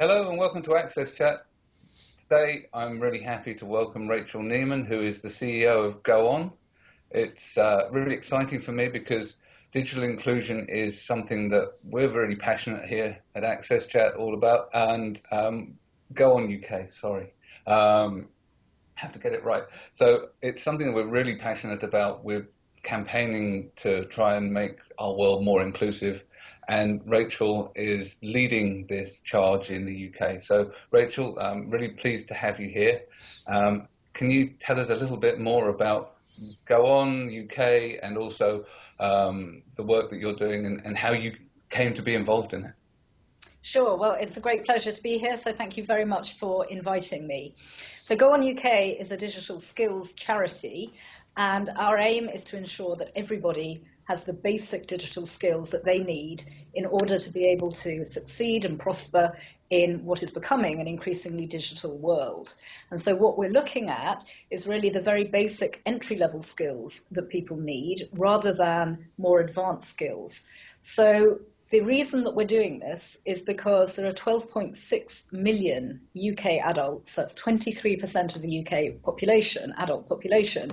Hello and welcome to AXSChat. Today I'm really happy to welcome Rachel Neaman, who is the CEO of Go On. It's uh, really exciting for me because digital inclusion is something that we're really passionate here at AXSChat all about, and um, Go On UK, sorry. Um, have to get it right. So it's something that we're really passionate about. We're campaigning to try and make our world more inclusive and Rachel is leading this charge in the UK. So, Rachel, I'm really pleased to have you here. Um, can you tell us a little bit more about Go On UK and also um, the work that you're doing and, and how you came to be involved in it? Sure. Well, it's a great pleasure to be here. So thank you very much for inviting me. So Go On UK is a digital skills charity, and our aim is to ensure that everybody has the basic digital skills that they need in order to be able to succeed and prosper in what is becoming an increasingly digital world. And so, what we're looking at is really the very basic entry level skills that people need rather than more advanced skills. So, the reason that we're doing this is because there are 12.6 million UK adults, that's 23% of the UK population, adult population,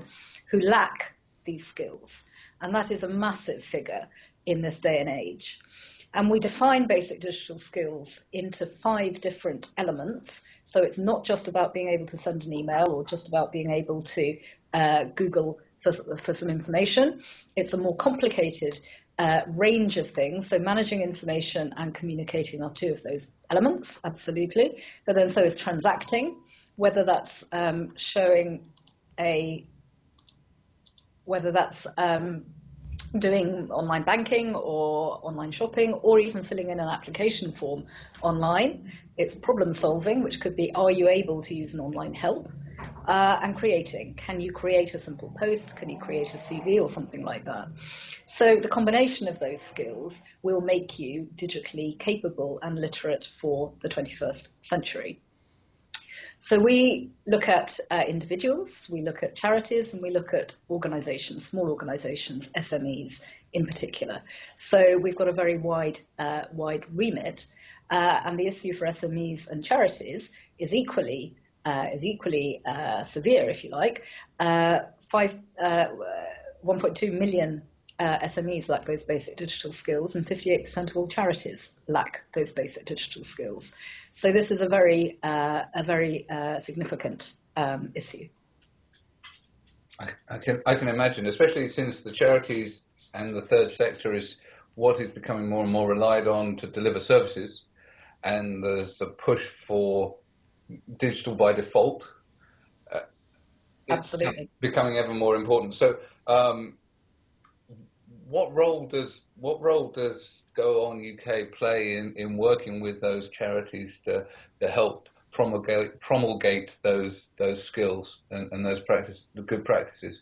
who lack these skills. And that is a massive figure in this day and age. And we define basic digital skills into five different elements. So it's not just about being able to send an email or just about being able to uh, Google for, for some information. It's a more complicated uh, range of things. So managing information and communicating are two of those elements, absolutely. But then so is transacting, whether that's um, showing a whether that's um, doing online banking or online shopping or even filling in an application form online. It's problem solving, which could be are you able to use an online help? Uh, and creating. Can you create a simple post? Can you create a CV or something like that? So the combination of those skills will make you digitally capable and literate for the 21st century. So we look at uh, individuals, we look at charities, and we look at organisations, small organisations, SMEs in particular. So we've got a very wide, uh, wide remit, uh, and the issue for SMEs and charities is equally uh, is equally uh, severe, if you like. Uh, five, 1.2 million uh, SMEs lack those basic digital skills, and 58% of all charities lack those basic digital skills. So this is a very, uh, a very uh, significant um, issue. I, I, can, I can imagine, especially since the charities and the third sector is what is becoming more and more relied on to deliver services, and there's a push for digital by default. Uh, Absolutely. Becoming ever more important. So, um, what role does what role does Go On UK play in, in working with those charities to to help promulgate promulgate those those skills and, and those practice the good practices?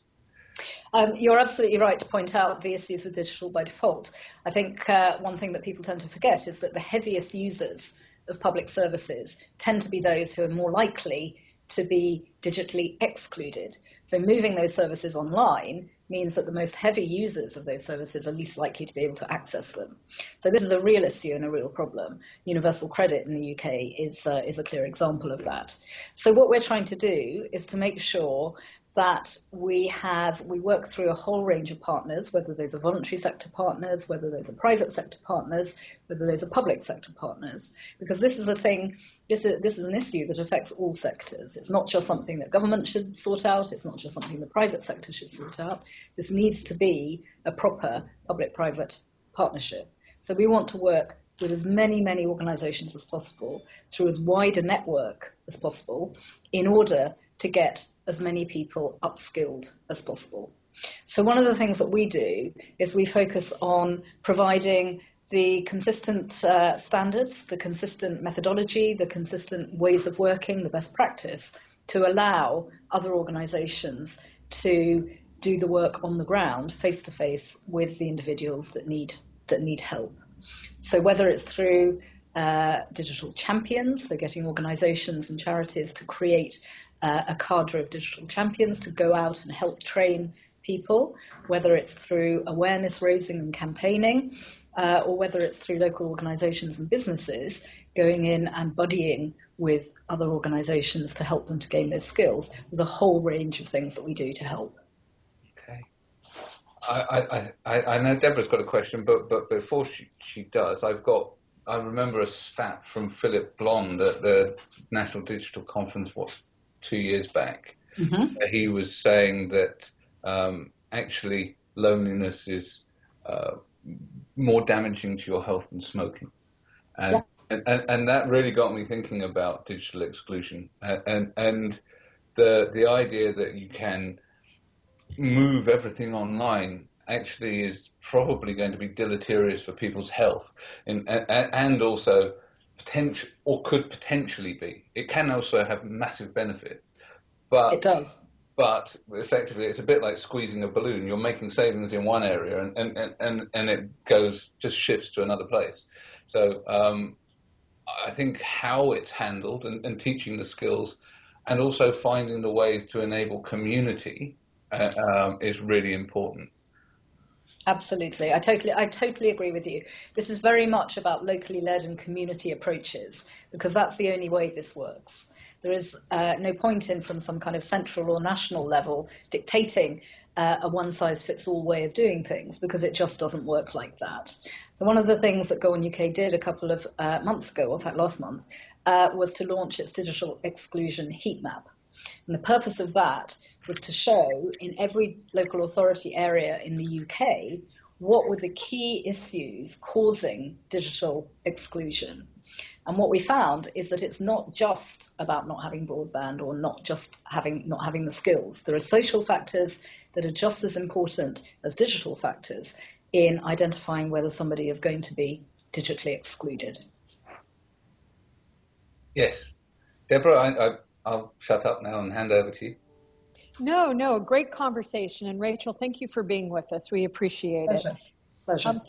Um, you're absolutely right to point out the issues with digital by default. I think uh, one thing that people tend to forget is that the heaviest users of public services tend to be those who are more likely to be digitally excluded. So moving those services online means that the most heavy users of those services are least likely to be able to access them. So this is a real issue and a real problem. Universal credit in the UK is uh, is a clear example of that. So what we're trying to do is to make sure that we have we work through a whole range of partners, whether those are voluntary sector partners, whether those are private sector partners, whether those are public sector partners, because this is a thing, this is, this is an issue that affects all sectors. It's not just something that government should sort out, it's not just something the private sector should sort out. This needs to be a proper public-private partnership. So we want to work with as many, many organisations as possible through as wide a network as possible in order to get as many people upskilled as possible. So, one of the things that we do is we focus on providing the consistent uh, standards, the consistent methodology, the consistent ways of working, the best practice to allow other organizations to do the work on the ground face to face with the individuals that need that need help. So whether it's through uh, digital champions, so getting organizations and charities to create uh, a cadre of digital champions to go out and help train people, whether it's through awareness raising and campaigning, uh, or whether it's through local organisations and businesses going in and buddying with other organisations to help them to gain those skills. There's a whole range of things that we do to help. Okay. I, I, I, I know Deborah's got a question, but, but before she, she does, I've got I remember a stat from Philip Blond at the National Digital Conference, what, two years back. Mm-hmm. He was saying that um, actually loneliness is uh, more damaging to your health than smoking. And, yeah. and, and, that really got me thinking about digital exclusion and, and the, the idea that you can move everything online actually is probably going to be deleterious for people's health and, and, and also potential or could potentially be. It can also have massive benefits, but it does. But effectively, it's a bit like squeezing a balloon. You're making savings in one area, and and, and, and it goes just shifts to another place. So um, I think how it's handled and, and teaching the skills, and also finding the ways to enable community uh, um, is really important. Absolutely. I totally I totally agree with you. This is very much about locally led and community approaches because that's the only way this works. There is uh, no point in from some kind of central or national level dictating uh, a one size fits all way of doing things because it just doesn't work like that. So one of the things that Go On UK did a couple of uh, months ago, in fact last month, uh, was to launch its digital exclusion heat map. And the purpose of that was to show in every local authority area in the UK what were the key issues causing digital exclusion. And what we found is that it's not just about not having broadband or not just having not having the skills. There are social factors that are just as important as digital factors in identifying whether somebody is going to be digitally excluded. Yes. Deborah, I, I, I'll shut up now and hand over to you. No, no, great conversation. And Rachel, thank you for being with us. We appreciate Pleasure. it. Pleasure. Um,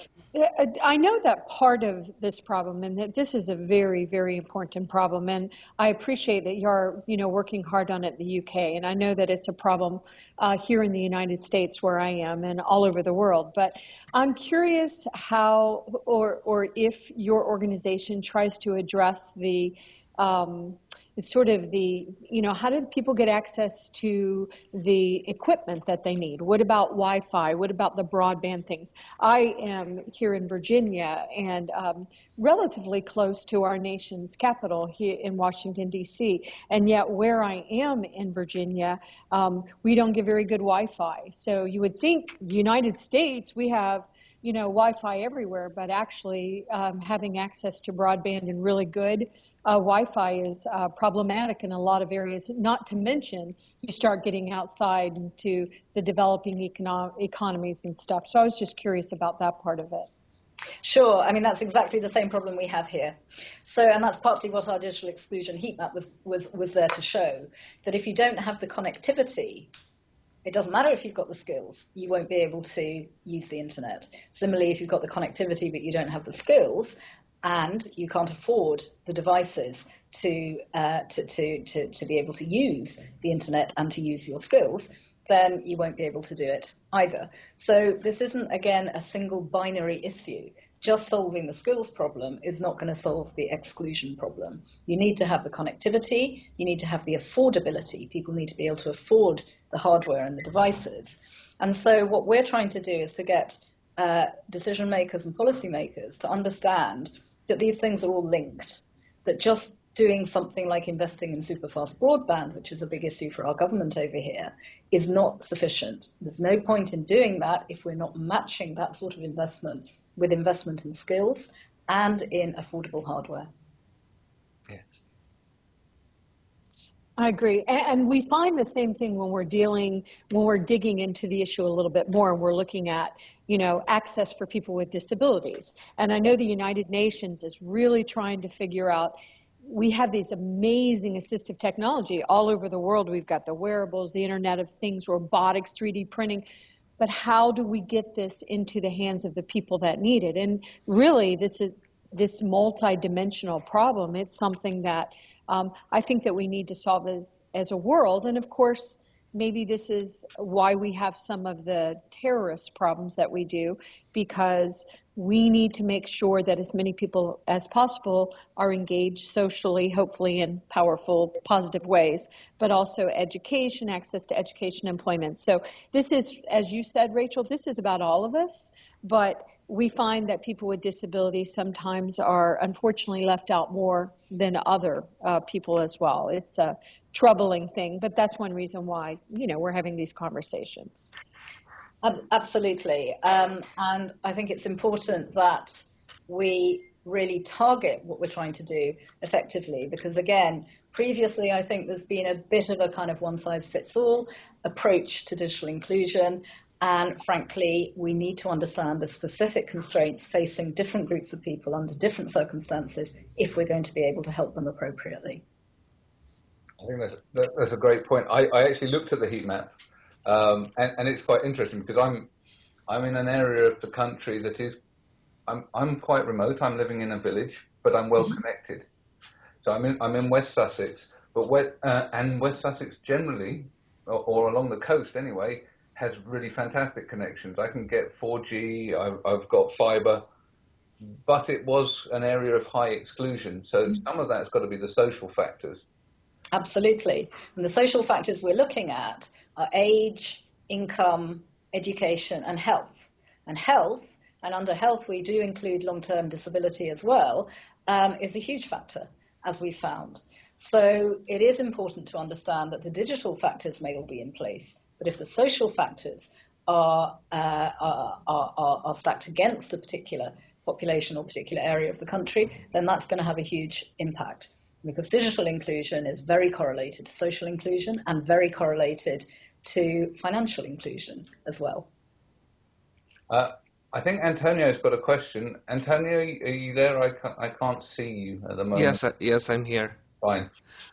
I know that part of this problem, and that this is a very, very important problem, and I appreciate that you're, you know, working hard on it in the UK, and I know that it's a problem uh, here in the United States where I am and all over the world. But I'm curious how, or or if your organization tries to address the um, it's sort of the, you know, how did people get access to the equipment that they need? What about Wi-Fi? What about the broadband things? I am here in Virginia and um, relatively close to our nation's capital here in Washington, D.C. And yet where I am in Virginia, um, we don't get very good Wi-Fi. So you would think the United States, we have you know, Wi-Fi everywhere, but actually um, having access to broadband and really good uh, Wi-Fi is uh, problematic in a lot of areas. Not to mention, you start getting outside into the developing econo- economies and stuff. So I was just curious about that part of it. Sure. I mean, that's exactly the same problem we have here. So, and that's partly what our digital exclusion heat map was, was, was there to show that if you don't have the connectivity, it doesn't matter if you've got the skills, you won't be able to use the internet. Similarly, if you've got the connectivity but you don't have the skills, and you can't afford the devices to, uh, to, to, to, to be able to use the internet and to use your skills, then you won't be able to do it either. So this isn't, again, a single binary issue. Just solving the skills problem is not going to solve the exclusion problem. You need to have the connectivity, you need to have the affordability. People need to be able to afford the hardware and the devices. And so what we're trying to do is to get uh, decision makers and policymakers to understand that these things are all linked, that just doing something like investing in superfast broadband, which is a big issue for our government over here, is not sufficient. There's no point in doing that if we're not matching that sort of investment with investment in skills and in affordable hardware. I agree. And we find the same thing when we're dealing, when we're digging into the issue a little bit more and we're looking at, you know, access for people with disabilities. And I know the United Nations is really trying to figure out, we have these amazing assistive technology all over the world. We've got the wearables, the Internet of Things, robotics, 3D printing. But how do we get this into the hands of the people that need it? And really, this is this multi-dimensional problem. It's something that um, I think that we need to solve as, as a world. And of course, maybe this is why we have some of the terrorist problems that we do, because we need to make sure that as many people as possible are engaged socially, hopefully in powerful, positive ways, but also education, access to education, employment. So this is, as you said, Rachel, this is about all of us, but we find that people with disabilities sometimes are unfortunately left out more than other uh, people as well. It's a troubling thing, but that's one reason why, you know, we're having these conversations. Absolutely. Um, and I think it's important that we really target what we're trying to do effectively because, again, previously I think there's been a bit of a kind of one size fits all approach to digital inclusion. And frankly, we need to understand the specific constraints facing different groups of people under different circumstances if we're going to be able to help them appropriately. I think that's, that's a great point. I, I actually looked at the heat map um, and, and, it's quite interesting because I'm I'm in an area of the country that is I'm I'm quite remote. I'm living in a village, but I'm well mm-hmm. connected. So I'm in I'm in West Sussex, but West, uh, and West Sussex generally, or, or, along the coast anyway, has really fantastic connections. I can get 4G. I've, I've got fibre, but it was an area of high exclusion. So mm-hmm. some of that's got to be the social factors. Absolutely, and the social factors we're looking at are age, income, education, and health. And health, and under health we do include long-term disability as well, um, is a huge factor, as we found. So it is important to understand that the digital factors may all be in place, but if the social factors are, uh, are, are, are stacked against a particular population or particular area of the country, then that's going to have a huge impact. Because digital inclusion is very correlated to social inclusion and very correlated to financial inclusion as well. Uh, I think Antonio's got a question. Antonio, are you there? I can't, I can't see you at the moment. Yes, uh, yes, I'm here. Fine.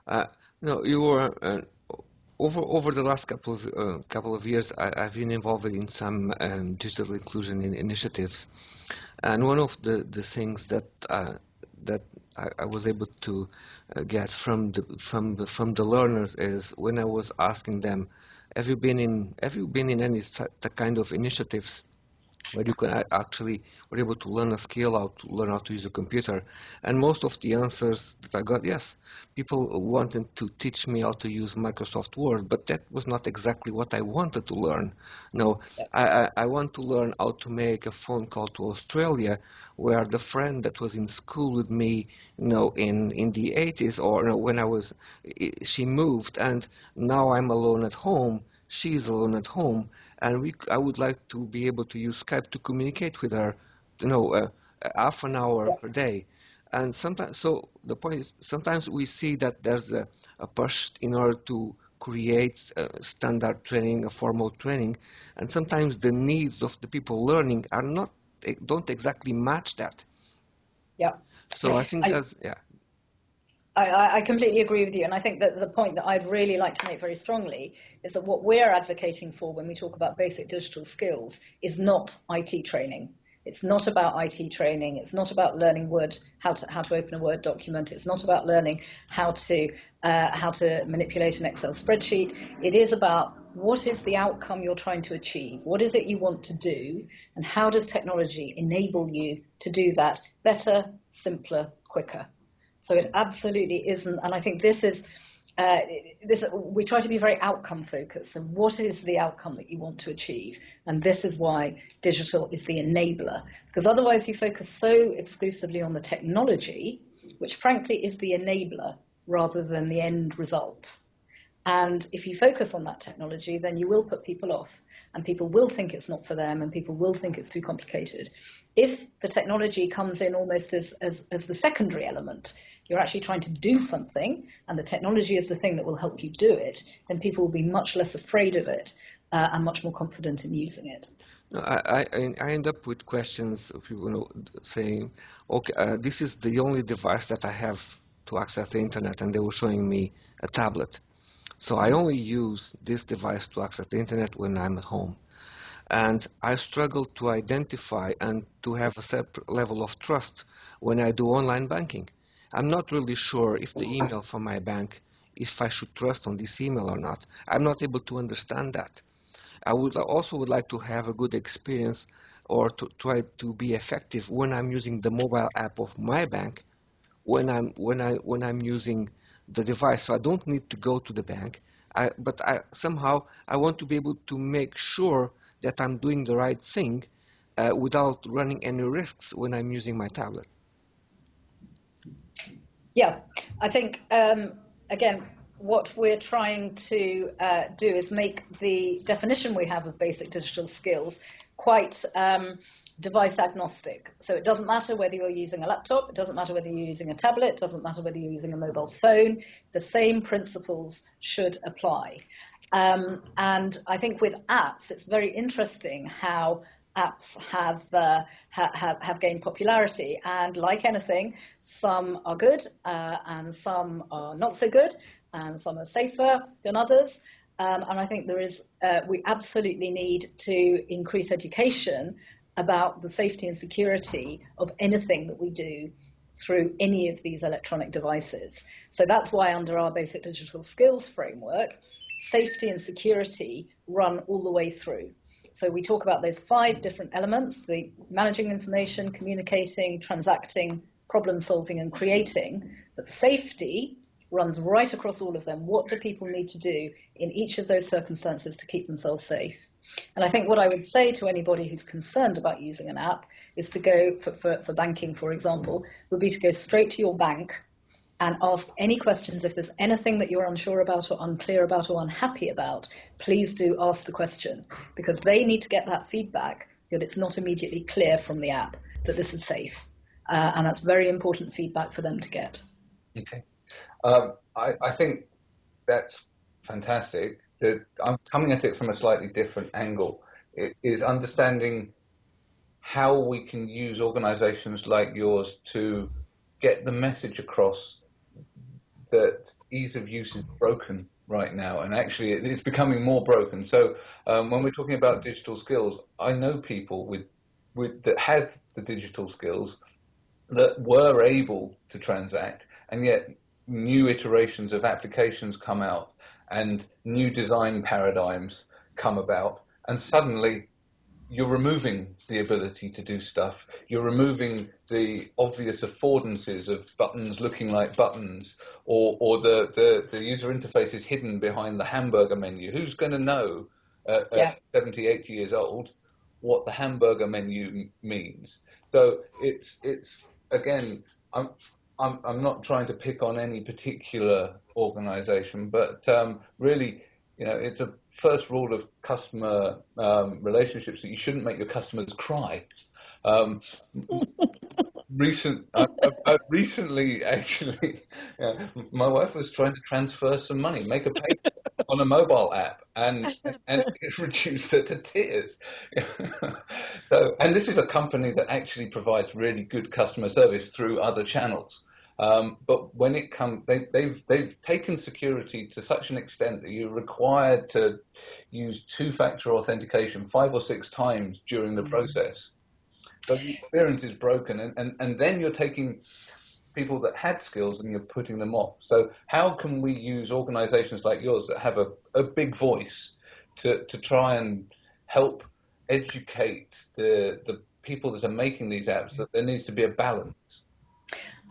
Uh, no, you were uh, over over the last couple of uh, couple of years. I, have been involved in some um, digital inclusion in initiatives, and one of the the things that uh, that I, I, was able to uh, get from the from the, from the learners is when I was asking them have you been in Have you been in any kind of initiatives where you can actually were able to learn a skill, how to learn how to use a computer? And most of the answers that I got, yes, people wanted to teach me how to use Microsoft Word, but that was not exactly what I wanted to learn. No, I, I, want to learn how to make a phone call to Australia, where the friend that was in school with me, you know, in in the 80s, or you know, when I was, she moved, and now I'm alone at home. She's alone at home, and we, I would like to be able to use Skype to communicate with her, you know, uh, uh half an hour yeah. per day. And sometimes, so the point is, sometimes we see that there's a, a push in order to create a standard training, a formal training, and sometimes the needs of the people learning are not, eh, don't exactly match that. Yeah. So I think I, that's, yeah. I, I, completely agree with you, and I think that the point that I'd really like to make very strongly is that what we're advocating for when we talk about basic digital skills is not IT training. It's not about IT training. It's not about learning Word, how to how to open a Word document. It's not about learning how to uh, how to manipulate an Excel spreadsheet. It is about what is the outcome you're trying to achieve. What is it you want to do, and how does technology enable you to do that better, simpler, quicker. So it absolutely isn't, and I think this is. Uh, this, we try to be very outcome focused. So, what is the outcome that you want to achieve? And this is why digital is the enabler. Because otherwise, you focus so exclusively on the technology, which frankly is the enabler rather than the end result. And if you focus on that technology, then you will put people off, and people will think it's not for them, and people will think it's too complicated. If the technology comes in almost as, as, as the secondary element, you're actually trying to do something, and the technology is the thing that will help you do it, then people will be much less afraid of it uh, and much more confident in using it. No, I, I, I, end up with questions of people you know, saying, okay, uh, this is the only device that I have to access the internet, and they were showing me a tablet. So I only use this device to access the internet when I'm at home. And I struggle to identify and to have a separate level of trust when I do online banking. I'm not really sure if the email from my bank, if I should trust on this email or not. I'm not able to understand that. I would also would like to have a good experience or to try to be effective when I'm using the mobile app of my bank, when I'm when I when I'm using the device. So I don't need to go to the bank. I, but I, somehow I want to be able to make sure that I'm doing the right thing uh, without running any risks when I'm using my tablet. Yeah, I think um, again what we're trying to uh, do is make the definition we have of basic digital skills quite um, device agnostic. So it doesn't matter whether you're using a laptop, it doesn't matter whether you're using a tablet, it doesn't matter whether you're using a mobile phone, the same principles should apply. Um, and I think with apps, it's very interesting how apps have, uh, ha- have, have gained popularity. And like anything, some are good uh, and some are not so good, and some are safer than others. Um, and I think there is, uh, we absolutely need to increase education about the safety and security of anything that we do through any of these electronic devices. So that's why, under our basic digital skills framework, safety and security run all the way through. So we talk about those five different elements the managing information, communicating, transacting, problem solving, and creating. But safety runs right across all of them. What do people need to do in each of those circumstances to keep themselves safe? And I think what I would say to anybody who's concerned about using an app is to go for, for, for banking, for example, would be to go straight to your bank and ask any questions. If there's anything that you're unsure about or unclear about or unhappy about, please do ask the question because they need to get that feedback that it's not immediately clear from the app that this is safe. Uh, and that's very important feedback for them to get. Okay. Um, I, I, think that's fantastic. That I'm coming at it from a slightly different angle. It is understanding how we can use organizations like yours to get the message across that ease of use is broken right now, and actually it's becoming more broken. So um, when we're talking about digital skills, I know people with, with that have the digital skills that were able to transact, and yet new iterations of applications come out and new design paradigms come about, and suddenly you're removing the ability to do stuff. You're removing the obvious affordances of buttons looking like buttons, or, or the, the, the user interface is hidden behind the hamburger menu. Who's going to know uh, yeah. at 70, 80 years old what the hamburger menu means? So it's it's again, I'm I'm, I'm not trying to pick on any particular organization, but um, really, you know, it's a first rule of customer um, relationships that you shouldn't make your customers cry. Um, recent, I, I, I recently actually, yeah, my wife was trying to transfer some money, make a payment on a mobile app, and and it reduced her to tears. so, and this is a company that actually provides really good customer service through other channels. Um, but when it comes, they, they've they've taken security to such an extent that you're required to use two-factor authentication five or six times during the mm. process. So the experience is broken, and, and, and then you're taking people that had skills and you're putting them off. So how can we use organizations like yours that have a, a big voice to, to try and help educate the the people that are making these apps that there needs to be a balance?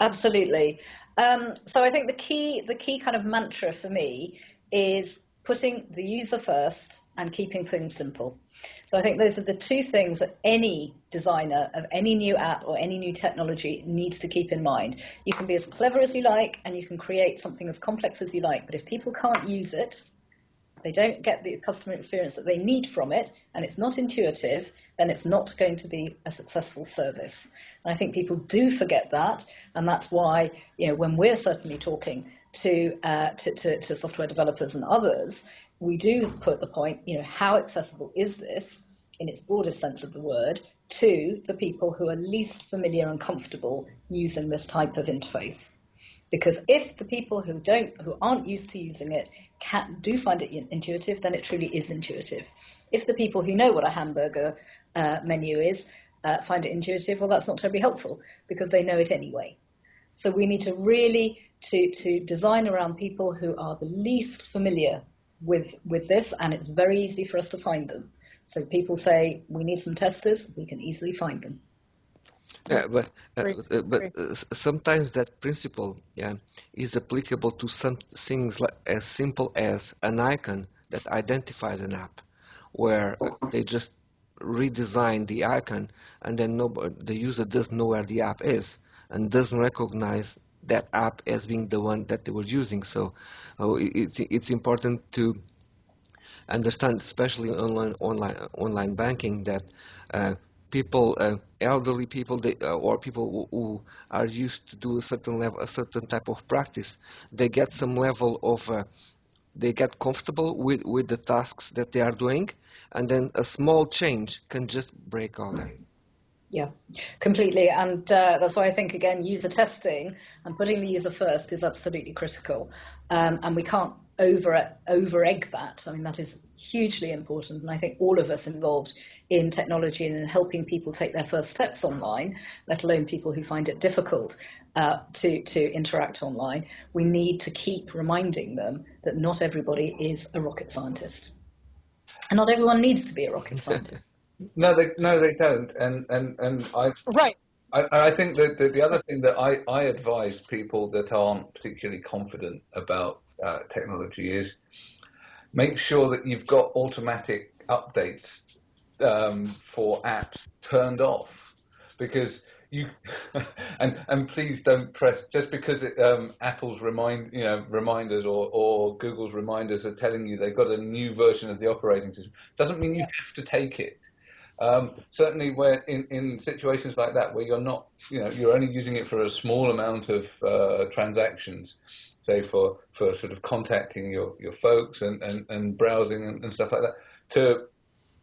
Absolutely. Um, so I think the key the key kind of mantra for me is putting the user first and keeping things simple. So I think those are the two things that any designer of any new app or any new technology needs to keep in mind. You can be as clever as you like and you can create something as complex as you like, but if people can't use it, they don't get the customer experience that they need from it, and it's not intuitive, then it's not going to be a successful service. And I think people do forget that, and that's why, you know, when we're certainly talking to, uh, to, to, to software developers and others, we do put the point, you know, how accessible is this in its broadest sense of the word to the people who are least familiar and comfortable using this type of interface. Because if the people who don't, who aren't used to using it, can, do find it intuitive, then it truly is intuitive. If the people who know what a hamburger uh, menu is uh, find it intuitive, well, that's not terribly helpful because they know it anyway. So we need to really to to design around people who are the least familiar with with this, and it's very easy for us to find them. So people say we need some testers, we can easily find them. Yeah, but uh, uh, but uh, sometimes that principle yeah, is applicable to some things like, as simple as an icon that identifies an app, where they just redesign the icon and then nobody, the user doesn't know where the app is and doesn't recognize that app as being the one that they were using. So uh, it's it's important to understand, especially online online online banking, that uh, people, uh, elderly people, they, uh, or people who, who, are used to do a certain level, a certain type of practice, they get some level of, uh, they get comfortable with with the tasks that they are doing, and then a small change can just break all that. Yeah, completely. And uh, that's why I think, again, user testing and putting the user first is absolutely critical. Um, and we can't over, over egg that. I mean, that is hugely important. And I think all of us involved in technology and in helping people take their first steps online, let alone people who find it difficult uh, to, to interact online, we need to keep reminding them that not everybody is a rocket scientist. And not everyone needs to be a rocket scientist. No, they no, they don't. And and and I right. I, I think that the, the other thing that I, I advise people that aren't particularly confident about uh, technology is make sure that you've got automatic updates um, for apps turned off because you and and please don't press just because it, um, Apple's remind you know reminders or or Google's reminders are telling you they've got a new version of the operating system doesn't mean you have to take it. Um, certainly, where in, in situations like that, where you're not, you know, you're only using it for a small amount of uh, transactions, say for, for sort of contacting your, your folks and, and, and browsing and, and stuff like that, to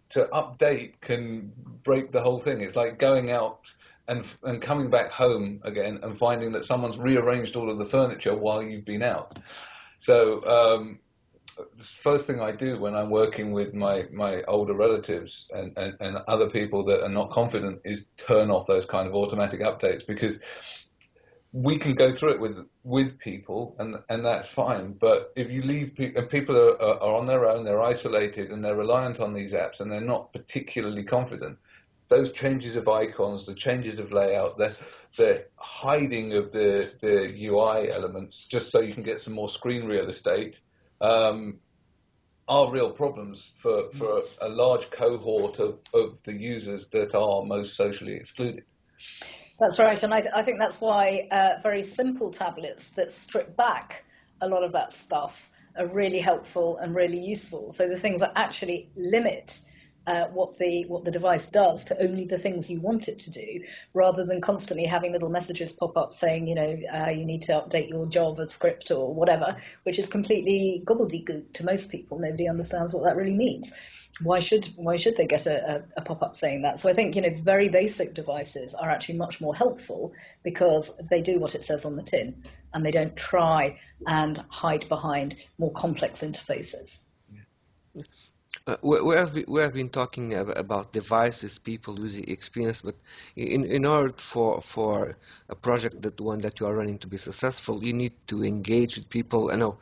to update can break the whole thing. It's like going out and and coming back home again and finding that someone's rearranged all of the furniture while you've been out. So um, the first thing I do when I'm working with my, my older relatives and, and, and other people that are not confident is turn off those kind of automatic updates because we can go through it with with people and and that's fine. But if you leave people and people are, are on their own, they're isolated and they're reliant on these apps and they're not particularly confident. Those changes of icons, the changes of layout, the the hiding of the the UI elements, just so you can get some more screen real estate um, are real problems for, for a large cohort of, of the users that are most socially excluded. That's right, and I, th- I think that's why uh, very simple tablets that strip back a lot of that stuff are really helpful and really useful. So the things that actually limit uh, what the what the device does to only the things you want it to do, rather than constantly having little messages pop up saying, you know, uh, you need to update your JavaScript or whatever, which is completely gobbledygook to most people. Nobody understands what that really means. Why should why should they get a, a, a pop up saying that? So I think you know very basic devices are actually much more helpful because they do what it says on the tin and they don't try and hide behind more complex interfaces. Uh, we, have, we have been talking about devices, people, user experience, but in, in order for, for a project that one that you are running to be successful, you need to engage with people. I know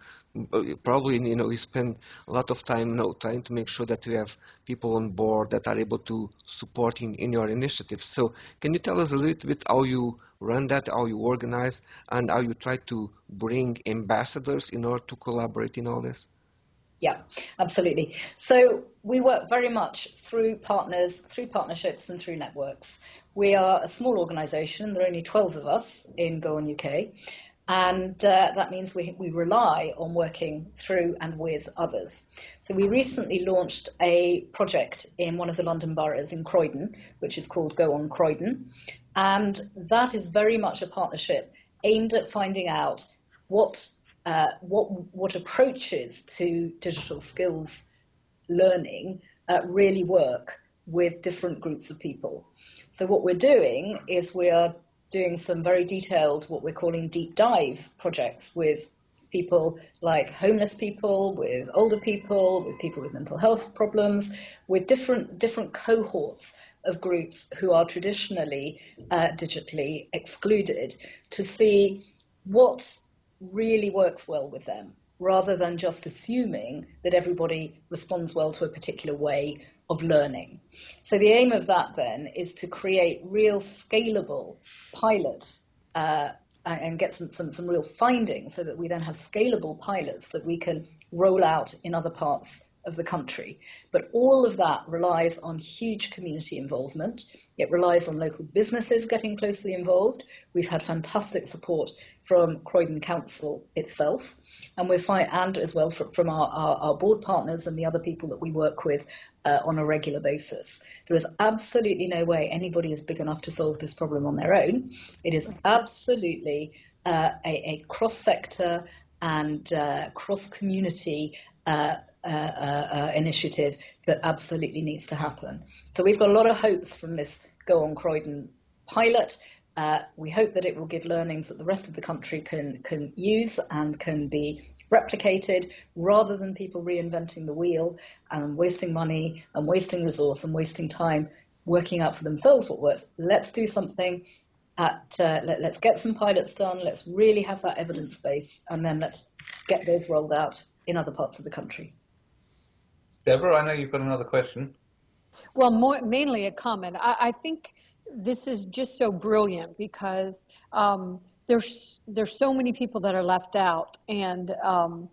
uh, probably you know you spend a lot of time you know, trying to make sure that you have people on board that are able to support in, in your initiatives. So can you tell us a little bit how you run that, how you organize, and how you try to bring ambassadors in order to collaborate in all this? Yeah, absolutely. So we work very much through partners, through partnerships, and through networks. We are a small organisation. There are only 12 of us in Go On UK. And uh, that means we, we rely on working through and with others. So we recently launched a project in one of the London boroughs in Croydon, which is called Go On Croydon. And that is very much a partnership aimed at finding out what uh, what what approaches to digital skills learning uh, really work with different groups of people. So what we're doing is we are doing some very detailed, what we're calling deep dive projects with people like homeless people, with older people, with people with mental health problems, with different different cohorts of groups who are traditionally uh, digitally excluded to see what really works well with them rather than just assuming that everybody responds well to a particular way of learning. So the aim of that then is to create real scalable pilots uh, and get some, some, some real findings so that we then have scalable pilots that we can roll out in other parts of the country. But all of that relies on huge community involvement. It relies on local businesses getting closely involved. We've had fantastic support from Croydon Council itself, and we're and as well from, from our, our, our, board partners and the other people that we work with uh, on a regular basis. There is absolutely no way anybody is big enough to solve this problem on their own. It is absolutely uh, a, a cross-sector and uh, cross-community uh, uh, uh, uh, initiative that absolutely needs to happen. So we've got a lot of hopes from this Go on Croydon pilot. Uh, we hope that it will give learnings that the rest of the country can can use and can be replicated rather than people reinventing the wheel and wasting money and wasting resource and wasting time working out for themselves what works. Let's do something at uh, let, us get some pilots done. Let's really have that evidence base, and then let's get those rolled out in other parts of the country. Deborah, I know you've got another question. Well, more, mainly a comment. I, I, think this is just so brilliant because um, there's there's so many people that are left out, and um,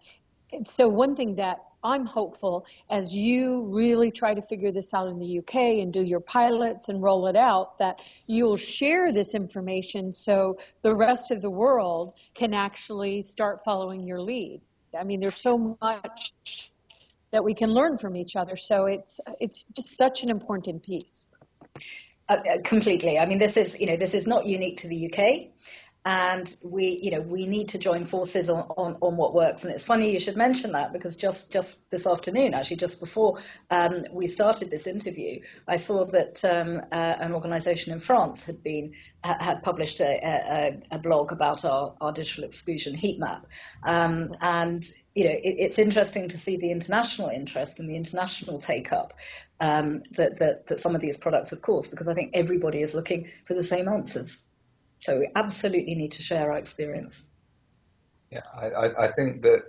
so one thing that I'm hopeful as you really try to figure this out in the UK and do your pilots and roll it out that you'll share this information so the rest of the world can actually start following your lead. I mean, there's so much that we can learn from each other. So it's it's just such an important piece. Uh, uh completely. I mean, this is you know this is not unique to the UK and we you know we need to join forces on, on, on what works and it's funny you should mention that because just just this afternoon actually just before um, we started this interview I saw that um, uh, an organization in France had been had published a, a, a, blog about our, our digital exclusion heat map um, and you know it, it's interesting to see the international interest and the international take up um, that, that, that some of these products of course because I think everybody is looking for the same answers. So we absolutely need to share our experience. Yeah, I, I think that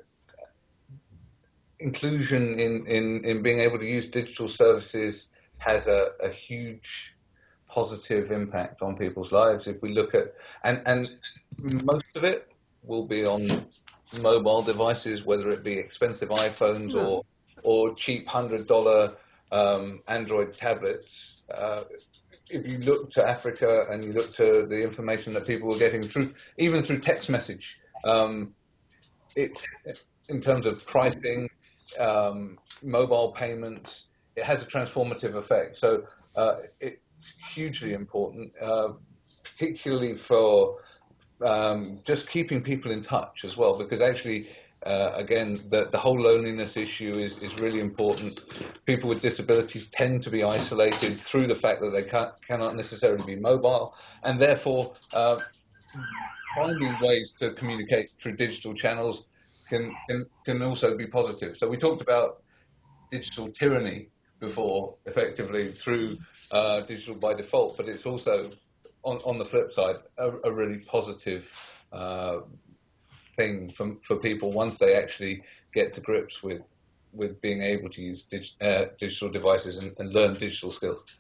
inclusion in, in, in being able to use digital services has a, a huge positive impact on people's lives. If we look at, and, and most of it will be on mobile devices, whether it be expensive iPhones or, or cheap $100 um, Android tablets. Uh, if you look to Africa and you look to the information that people were getting through, even through text message, um, it, in terms of pricing, um, mobile payments, it has a transformative effect. So uh, it's hugely important, uh, particularly for um, just keeping people in touch as well, because actually uh, again, the, the whole loneliness issue is, is really important. People with disabilities tend to be isolated through the fact that they cannot necessarily be mobile, and therefore uh, finding ways to communicate through digital channels can, can, can also be positive. So we talked about digital tyranny before, effectively through uh, digital by default, but it's also on, on the flip side a, a really positive uh, thing for, for people once they actually get to grips with with being able to use uh, digital devices and, and, learn digital skills.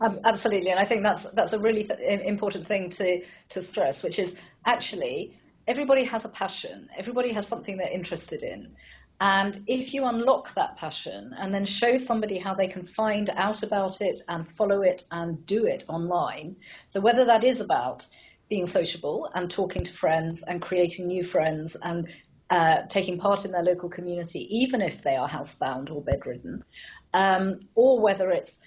Um, absolutely, and I think that's that's a really th- important thing to to stress, which is actually everybody has a passion, everybody has something they're interested in. And if you unlock that passion and then show somebody how they can find out about it and follow it and do it online, so whether that is about being sociable and talking to friends and creating new friends and uh, taking part in their local community, even if they are housebound or bedridden, um, or whether it's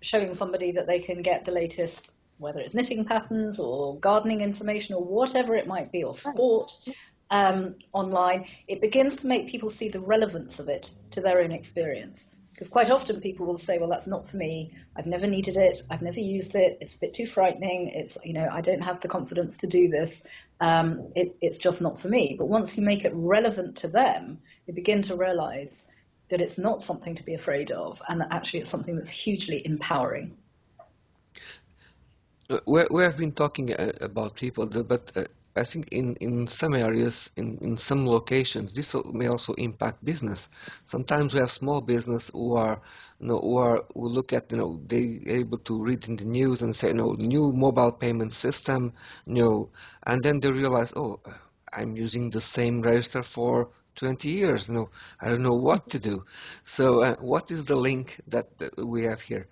showing somebody that they can get the latest, whether it's knitting patterns or gardening information or whatever it might be, or sport um, online, it begins to make people see the relevance of it to their own experience. Because quite often people will say, well, that's not for me. I've never needed it. I've never used it. It's a bit too frightening. It's, you know, I don't have the confidence to do this. Um, it, it's just not for me. But once you make it relevant to them, they begin to realize that it's not something to be afraid of and that actually it's something that's hugely empowering. we, we have been talking uh, about people, but uh, I think in, in some areas, in, in some locations, this may also impact business. Sometimes we have small business who are, you know, who are who look at, you know, they able to read in the news and say, you know, new mobile payment system, you know, and then they realize, oh, I'm using the same register for 20 years. You know, I don't know what to do. So, uh, what is the link that, that we have here?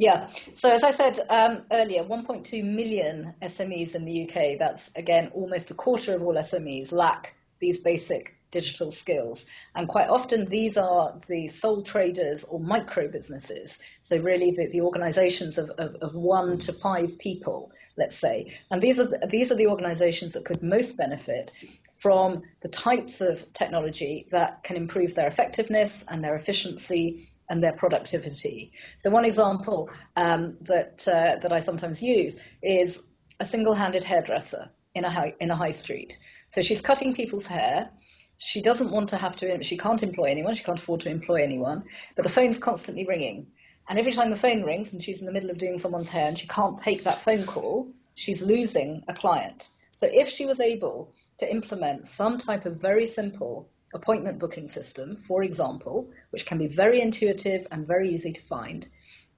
Yeah. So as I said um, earlier, 1.2 million SMEs in the UK, that's again almost a quarter of all SMEs, lack these basic digital skills. And quite often these are the sole traders or micro businesses. So really the, the organizations of, of, of, one to five people, let's say. And these are the, these are the organizations that could most benefit from the types of technology that can improve their effectiveness and their efficiency and their productivity. So one example um, that uh, that I sometimes use is a single-handed hairdresser in a high, in a high street. So she's cutting people's hair. She doesn't want to have to. She can't employ anyone. She can't afford to employ anyone. But the phone's constantly ringing, and every time the phone rings and she's in the middle of doing someone's hair and she can't take that phone call, she's losing a client. So if she was able to implement some type of very simple appointment booking system, for example, which can be very intuitive and very easy to find,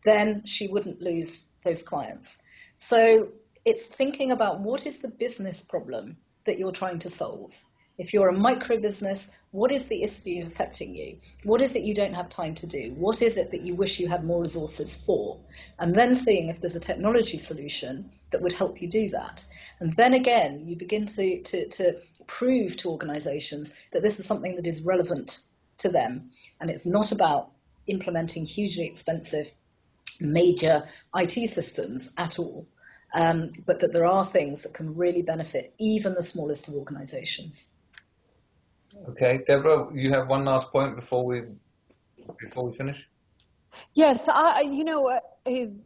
then she wouldn't lose those clients. So it's thinking about what is the business problem that you're trying to solve. If you're a micro business, what is the issue affecting you? What is it you don't have time to do? What is it that you wish you had more resources for? And then seeing if there's a technology solution that would help you do that. And then again, you begin to, to, to prove to organizations that this is something that is relevant to them. And it's not about implementing hugely expensive major IT systems at all, um, but that there are things that can really benefit even the smallest of organizations. Okay, Deborah, you have one last point before we before we finish. Yes, I, you know, uh,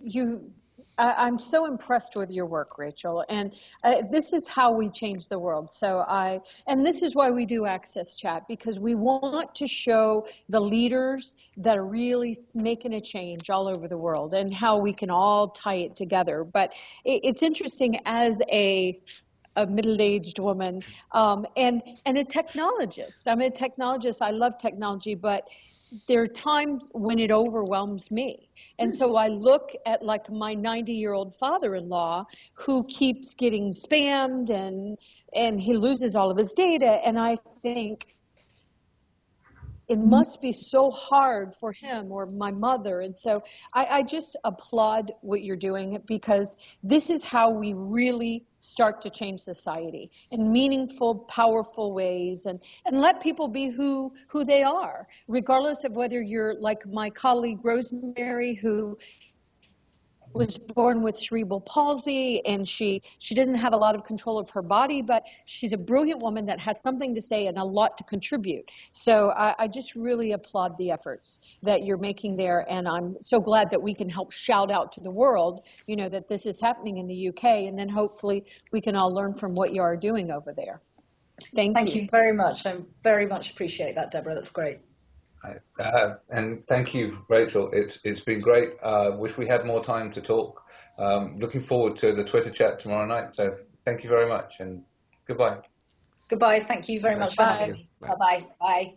you. I, am so impressed with your work, Rachel, and uh, this is how we change the world. So I, and this is why we do AXSChat because we want to show the leaders that are really making a change all over the world and how we can all tie it together. But it, it's interesting as a a middle-aged woman um, and and a technologist. I'm a technologist. I love technology, but there are times when it overwhelms me. And so I look at like my 90 year old father in law who keeps getting spammed and, and he loses all of his data. And I think, it mm-hmm. must be so hard for him or my mother. And so I, I, just applaud what you're doing because this is how we really start to change society in meaningful, powerful ways and, and let people be who, who they are, regardless of whether you're like my colleague Rosemary, who was born with cerebral palsy and she she doesn't have a lot of control of her body but she's a brilliant woman that has something to say and a lot to contribute. So I, I just really applaud the efforts that you're making there and i'm so glad that we can help shout out to the world you know that this is happening in the uk and then hopefully we can all learn from what you are doing over there. Thank, thank you. you very much. I very much appreciate that deborah. That's great uh, and thank you, Rachel. It's it's been great. Uh, wish we had more time to talk. Um, looking forward to the Twitter chat tomorrow night. So thank you very much and goodbye. Goodbye. Thank you very much for having me. Bye bye. Bye.